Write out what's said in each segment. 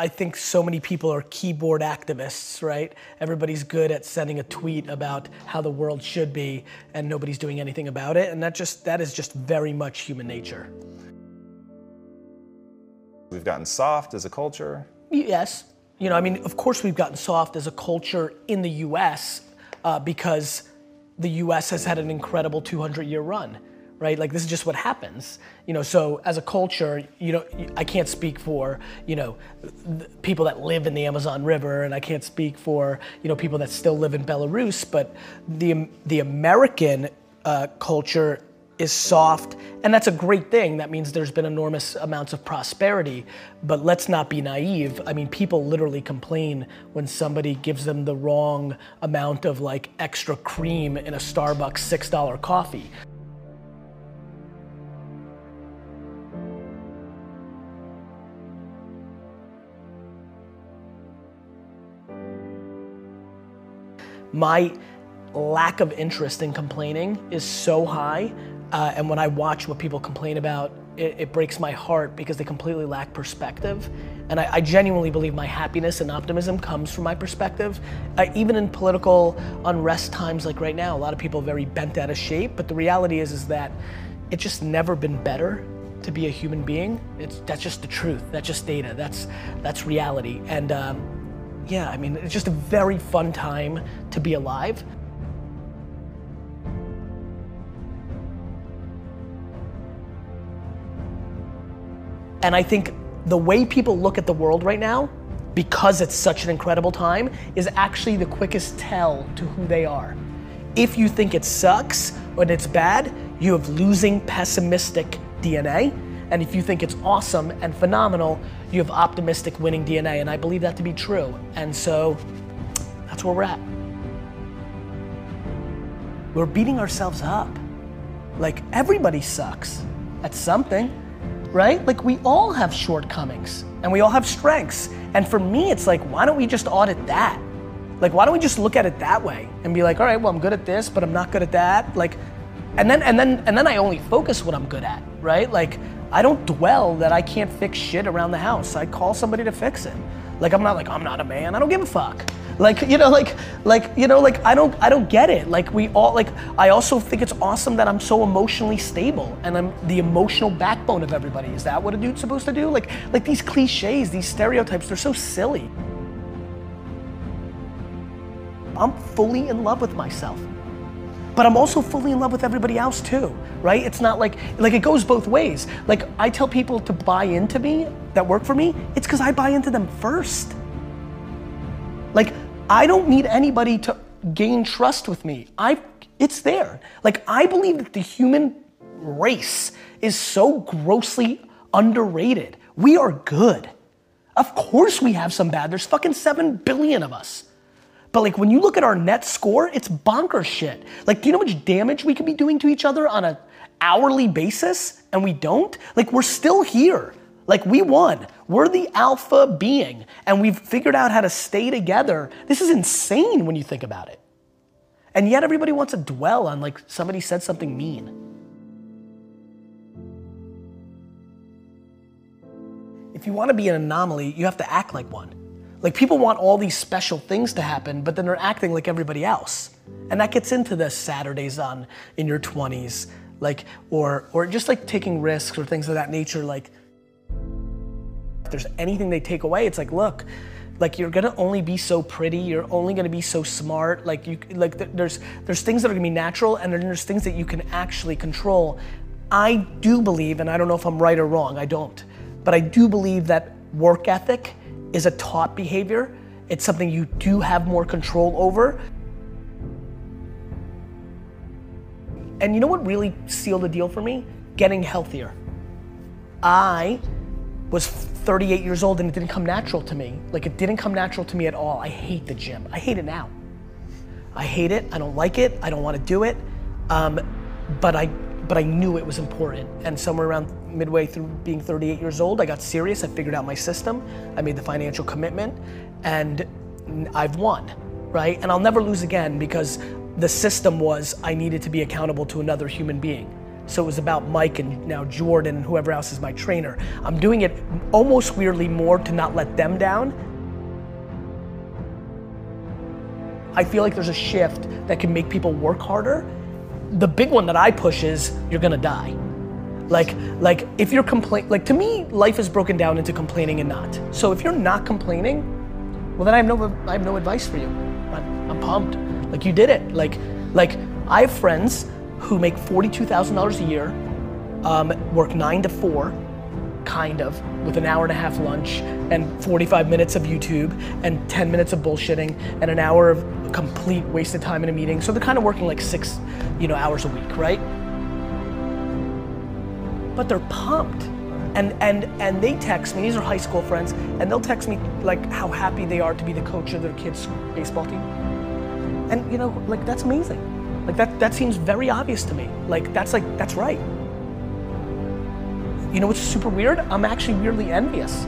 I think so many people are keyboard activists, right? Everybody's good at sending a tweet about how the world should be, and nobody's doing anything about it. And that just that is just very much human nature. We've gotten soft as a culture. Yes. You know, I mean, of course we've gotten soft as a culture in the US uh, because the US has had an incredible 200 year run, right? Like this is just what happens. You know, so as a culture, you know, I can't speak for, you know, people that live in the Amazon River and I can't speak for, you know, people that still live in Belarus, but the, the American uh, culture is soft, and that's a great thing. That means there's been enormous amounts of prosperity. But let's not be naive. I mean, people literally complain when somebody gives them the wrong amount of like extra cream in a Starbucks $6 coffee. My lack of interest in complaining is so high uh, and when I watch what people complain about, it, it, breaks my heart because they completely lack perspective. And I, I genuinely believe my happiness and optimism comes from my perspective. Uh, even in political unrest times like right now, a lot of people are very bent out of shape. But the reality is, is that it's just never been better to be a human being. It's that's just the truth. That's just data. That's that's reality. And um, yeah, I mean, it's just a very fun time to be alive. And I think the way people look at the world right now, because it's such an incredible time, is actually the quickest tell to who they are. If you think it sucks or it's bad, you have losing pessimistic DNA. And if you think it's awesome and phenomenal, you have optimistic winning DNA. And I believe that to be true. And so that's where we're at. We're beating ourselves up. Like everybody sucks at something right? Like we all have shortcomings and we all have strengths. And for me, it's like, why don't we just audit that? Like, why don't we just look at it that way and be like, all right, well, I'm good at this, but I'm not good at that. Like, and then and then and then I only focus what I'm good at, right? Like, I don't dwell that I can't fix shit around the house. I call somebody to fix it. Like, I'm not like I'm not a man. I don't give a fuck. Like, you know, like, like, you know, like I don't, I don't get it. Like we all, like, I also think it's awesome that I'm so emotionally stable and I'm the emotional backbone of everybody. Is that what a dude's supposed to do? Like, like these cliches, these stereotypes, they're so silly. I'm fully in love with myself. But I'm also fully in love with everybody else too, right? It's not like like it goes both ways. Like I tell people to buy into me that work for me, it's cuz I buy into them first. Like I don't need anybody to gain trust with me. I it's there. Like I believe that the human race is so grossly underrated. We are good. Of course we have some bad. There's fucking 7 billion of us. But like when you look at our net score, it's bonker shit. Like do you know how much damage we could be doing to each other on a hourly basis and we don't? Like we're still here. Like we won. We're the alpha being and we've figured out how to stay together. This is insane when you think about it. And yet everybody wants to dwell on like somebody said something mean. If you want to be an anomaly, you have to act like one. Like people want all these special things to happen, but then they're acting like everybody else. And that gets into the Saturdays on in your 20s, like or or just like taking risks or things of that nature like if there's anything they take away, it's like, look, like you're gonna only be so pretty you're only gonna be so smart like you like there's there's things that are gonna be natural and then there's things that you can actually control i do believe and i don't know if i'm right or wrong i don't but i do believe that work ethic is a taught behavior it's something you do have more control over and you know what really sealed the deal for me getting healthier i was 38 years old and it didn't come natural to me. Like it didn't come natural to me at all. I hate the gym. I hate it now. I hate it. I don't like it. I don't want to do it. Um, but I but I knew it was important. And somewhere around midway through being 38 years old, I got serious. I figured out my system. I made the financial commitment, and I've won, right? And I'll never lose again because the system was I needed to be accountable to another human being. So it was about Mike and now Jordan and whoever else is my trainer. I'm doing it almost weirdly more to not let them down. I feel like there's a shift that can make people work harder. The big one that I push is you're gonna die. Like, like if you're complain, like to me, life is broken down into complaining and not. So if you're not complaining, well then I have no, I have no advice for you. I'm, I'm pumped. Like you did it. Like, like I have friends who make $42,000 a year, um, work nine to four, kind of, with an hour and a half lunch and 45 minutes of YouTube and 10 minutes of bullshitting and an hour of complete wasted time in a meeting. So they're kind of working like six, you know, hours a week, right? But they're pumped. And, and, and they text me, these are high school friends, and they'll text me like how happy they are to be the coach of their kids' baseball team. And you know, like that's amazing. Like that, that seems very obvious to me. Like that's like, that's right. You know what's super weird? I'm actually weirdly envious.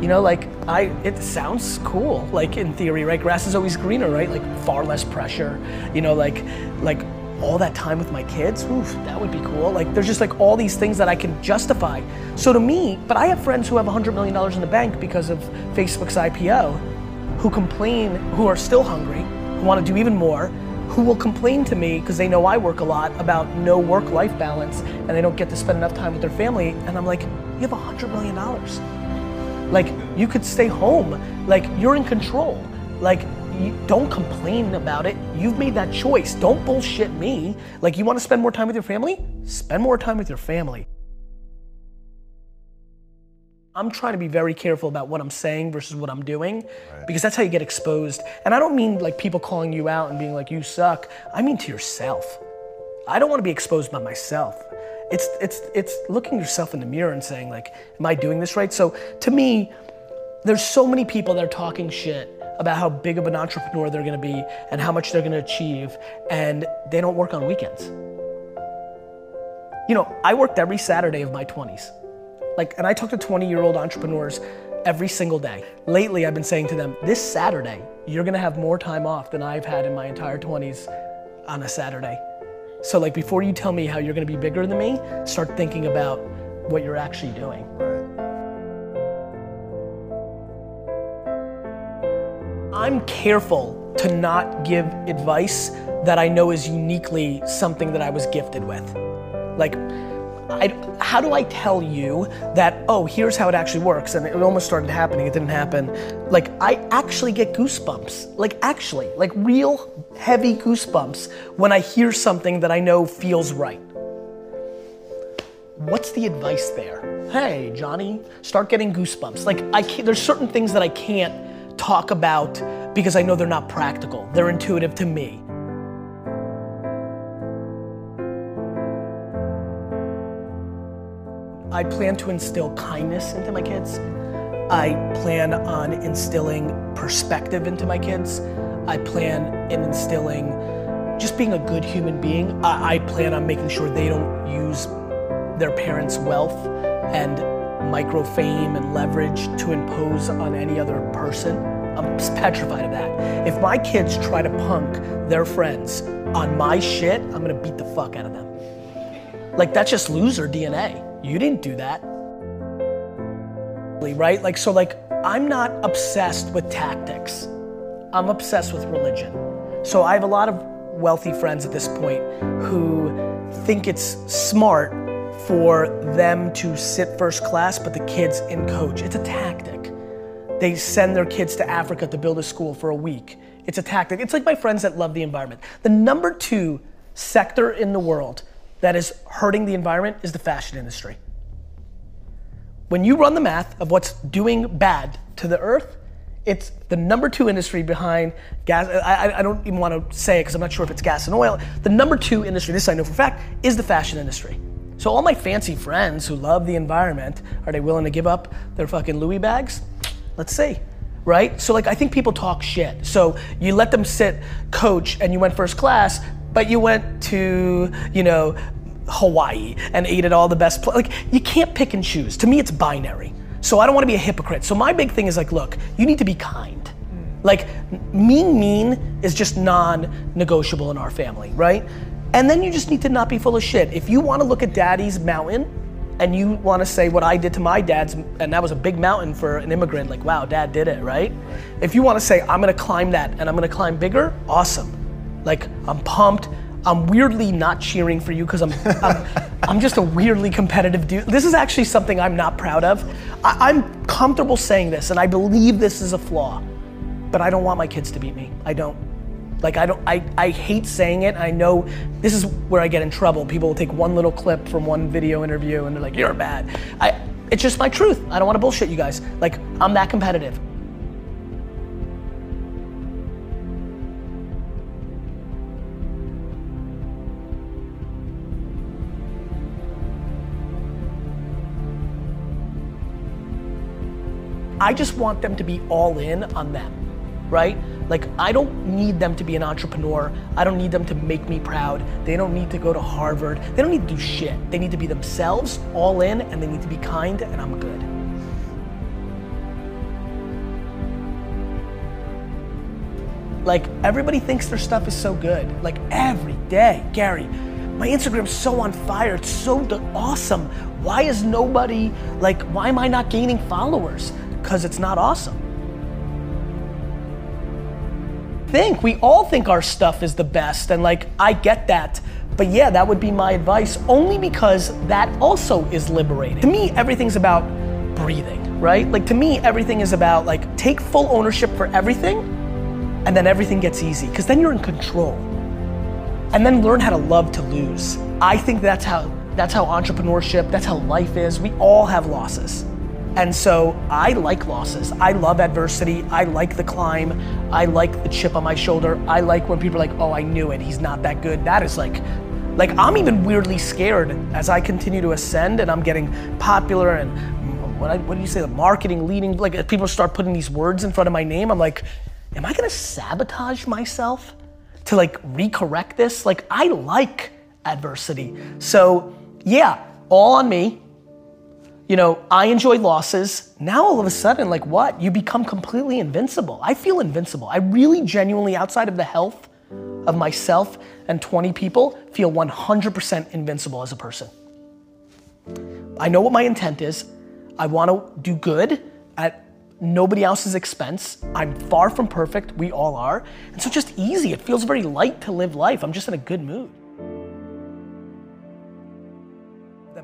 You know, like I, it sounds cool, like in theory, right? Grass is always greener, right? Like far less pressure. You know, like, like all that time with my kids, oof, that would be cool. Like there's just like all these things that I can justify. So to me, but I have friends who have $100 million in the bank because of Facebook's IPO, who complain, who are still hungry, who want to do even more, who will complain to me because they know I work a lot about no work-life balance and they don't get to spend enough time with their family. And I'm like, you have a $100 million. Like you could stay home. Like you're in control. Like you, don't complain about it. You've made that choice. Don't bullshit me. Like you want to spend more time with your family? Spend more time with your family. I'm trying to be very careful about what I'm saying versus what I'm doing right. because that's how you get exposed. And I don't mean like people calling you out and being like you suck. I mean to yourself. I don't want to be exposed by myself. It's it's it's looking yourself in the mirror and saying like am I doing this right? So to me there's so many people that are talking shit about how big of an entrepreneur they're going to be and how much they're going to achieve and they don't work on weekends. You know, I worked every Saturday of my 20s. Like, and I talk to 20 year old entrepreneurs every single day. Lately, I've been saying to them, this Saturday, you're gonna have more time off than I've had in my entire 20s on a Saturday. So, like, before you tell me how you're gonna be bigger than me, start thinking about what you're actually doing. I'm careful to not give advice that I know is uniquely something that I was gifted with. Like, I, how do I tell you that, oh, here's how it actually works? And it almost started happening, it didn't happen. Like, I actually get goosebumps. Like, actually, like real heavy goosebumps when I hear something that I know feels right. What's the advice there? Hey, Johnny, start getting goosebumps. Like, I can't, there's certain things that I can't talk about because I know they're not practical. They're intuitive to me. I plan to instill kindness into my kids. I plan on instilling perspective into my kids. I plan in instilling just being a good human being. I, I plan on making sure they don't use their parents' wealth and micro fame and leverage to impose on any other person. I'm petrified of that. If my kids try to punk their friends on my shit, I'm gonna beat the fuck out of them. Like that's just loser DNA. You didn't do that. Right? Like, so, like, I'm not obsessed with tactics. I'm obsessed with religion. So, I have a lot of wealthy friends at this point who think it's smart for them to sit first class, but the kids in coach. It's a tactic. They send their kids to Africa to build a school for a week. It's a tactic. It's like my friends that love the environment. The number two sector in the world that is hurting the environment is the fashion industry. When you run the math of what's doing bad to the earth, it's the number two industry behind gas. I, I don't even want to say it because I'm not sure if it's gas and oil. The number two industry, this I know for fact, is the fashion industry. So all my fancy friends who love the environment, are they willing to give up their fucking Louis bags? Let's see right? So like I think people talk shit. So you let them sit coach and you went first class, but you went to, you know, Hawaii and ate at all the best places. Like, you can't pick and choose. To me, it's binary. So I don't want to be a hypocrite. So my big thing is like, look, you need to be kind. Mm. Like, mean, mean is just non negotiable in our family, right? And then you just need to not be full of shit. If you want to look at daddy's mountain and you want to say what I did to my dad's, and that was a big mountain for an immigrant, like, wow, dad did it, right? If you want to say, I'm going to climb that and I'm going to climb bigger, awesome. Like, I'm pumped. I'm weirdly not cheering for you because I'm, I'm, I'm just a weirdly competitive dude. This is actually something I'm not proud of. I, I'm comfortable saying this, and I believe this is a flaw, but I don't want my kids to beat me. I don't. Like I don't, I, I hate saying it. I know this is where I get in trouble. People will take one little clip from one video interview and they're like, "You're bad." I, it's just my truth. I don't want to bullshit you guys. Like I'm that competitive. I just want them to be all in on them, right? Like, I don't need them to be an entrepreneur. I don't need them to make me proud. They don't need to go to Harvard. They don't need to do shit. They need to be themselves, all in, and they need to be kind, and I'm good. Like, everybody thinks their stuff is so good. Like, every day, Gary, my Instagram's so on fire. It's so awesome. Why is nobody, like, why am I not gaining followers? Because it's not awesome. Think, we all think our stuff is the best, and like, I get that. But yeah, that would be my advice, only because that also is liberating. To me, everything's about breathing, right? Like, to me, everything is about like, take full ownership for everything, and then everything gets easy, because then you're in control. And then learn how to love to lose. I think that's how that's how entrepreneurship, that's how life is. We all have losses. And so I like losses. I love adversity. I like the climb. I like the chip on my shoulder. I like when people are like, oh, I knew it. He's not that good. That is like, like I'm even weirdly scared as I continue to ascend and I'm getting popular and what, I, what do you say, the marketing leading, like uh, people start putting these words in front of my name. I'm like, am I gonna sabotage myself to like recorrect this? Like I like adversity. So yeah, all on me you know, I enjoy losses. Now all of a sudden, like what? You become completely invincible. I feel invincible. I really genuinely, outside of the health of myself and 20 people, feel 100% invincible as a person. I know what my intent is. I want to do good at nobody else's expense. I'm far from perfect. We all are. And so just easy. It feels very light to live life. I'm just in a good mood.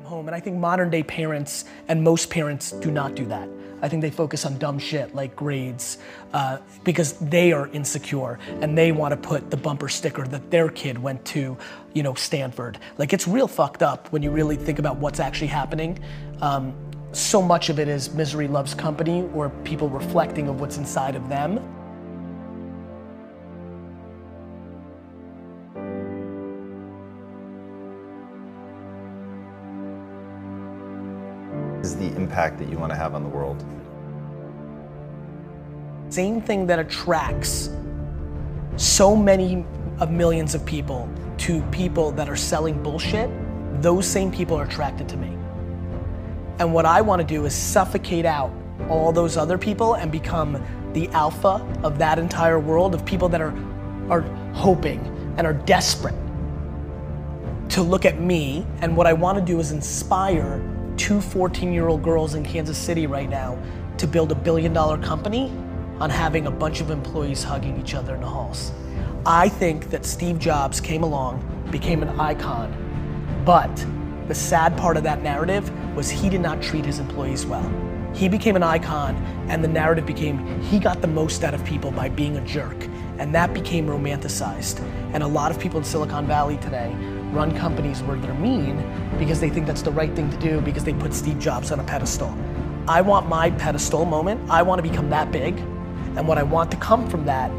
Home. And I think modern day parents and most parents do not do that. I think they focus on dumb shit like grades uh, because they are insecure and they want to put the bumper sticker that their kid went to, you know, Stanford. Like it's real fucked up when you really think about what's actually happening. Um, so much of it is misery loves company or people reflecting of what's inside of them. Impact that you want to have on the world? Same thing that attracts so many of millions of people to people that are selling bullshit, those same people are attracted to me. And what I want to do is suffocate out all those other people and become the alpha of that entire world of people that are are hoping and are desperate to look at me and what I want to do is inspire two 14 year old girls in Kansas City right now to build a billion dollar company on having a bunch of employees hugging each other in the halls. I think that Steve Jobs came along, became an icon, but the sad part of that narrative was he did not treat his employees well. He became an icon, and the narrative became he got the most out of people by being a jerk. And that became romanticized. And a lot of people in Silicon Valley today run companies where they're mean because they think that's the right thing to do because they put Steve Jobs on a pedestal. I want my pedestal moment. I want to become that big. And what I want to come from that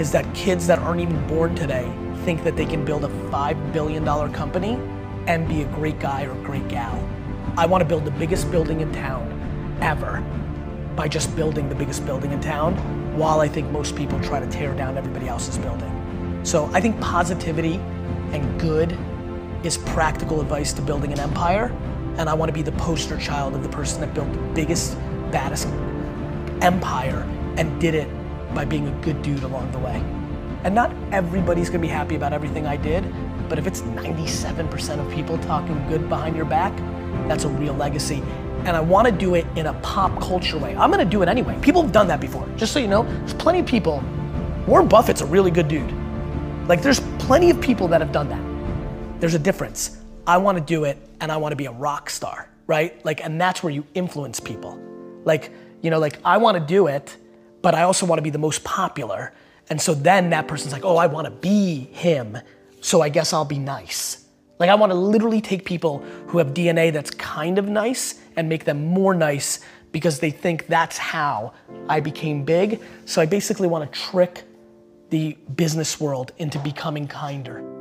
is that kids that aren't even born today think that they can build a $5 billion company and be a great guy or a great gal. I want to build the biggest building in town ever by just building the biggest building in town while I think most people try to tear down everybody else's building. So I think positivity and good is practical advice to building an empire, and I want to be the poster child of the person that built the biggest, baddest empire and did it by being a good dude along the way. And not everybody's gonna be happy about everything I did, But if it's 97% of people talking good behind your back, that's a real legacy. And I want to do it in a pop culture way. I'm going to do it anyway. People have done that before. Just so you know, there's plenty of people. Warren Buffett's a really good dude. Like there's plenty of people that have done that. There's a difference. I want to do it and I want to be a rock star, right? Like and that's where you influence people. Like, you know, like I want to do it, but I also want to be the most popular. And so then that person's like, "Oh, I want to be him." So I guess I'll be nice. Like I want to literally take people who have DNA that's kind of nice and make them more nice because they think that's how I became big. So I basically want to trick the business world into becoming kinder.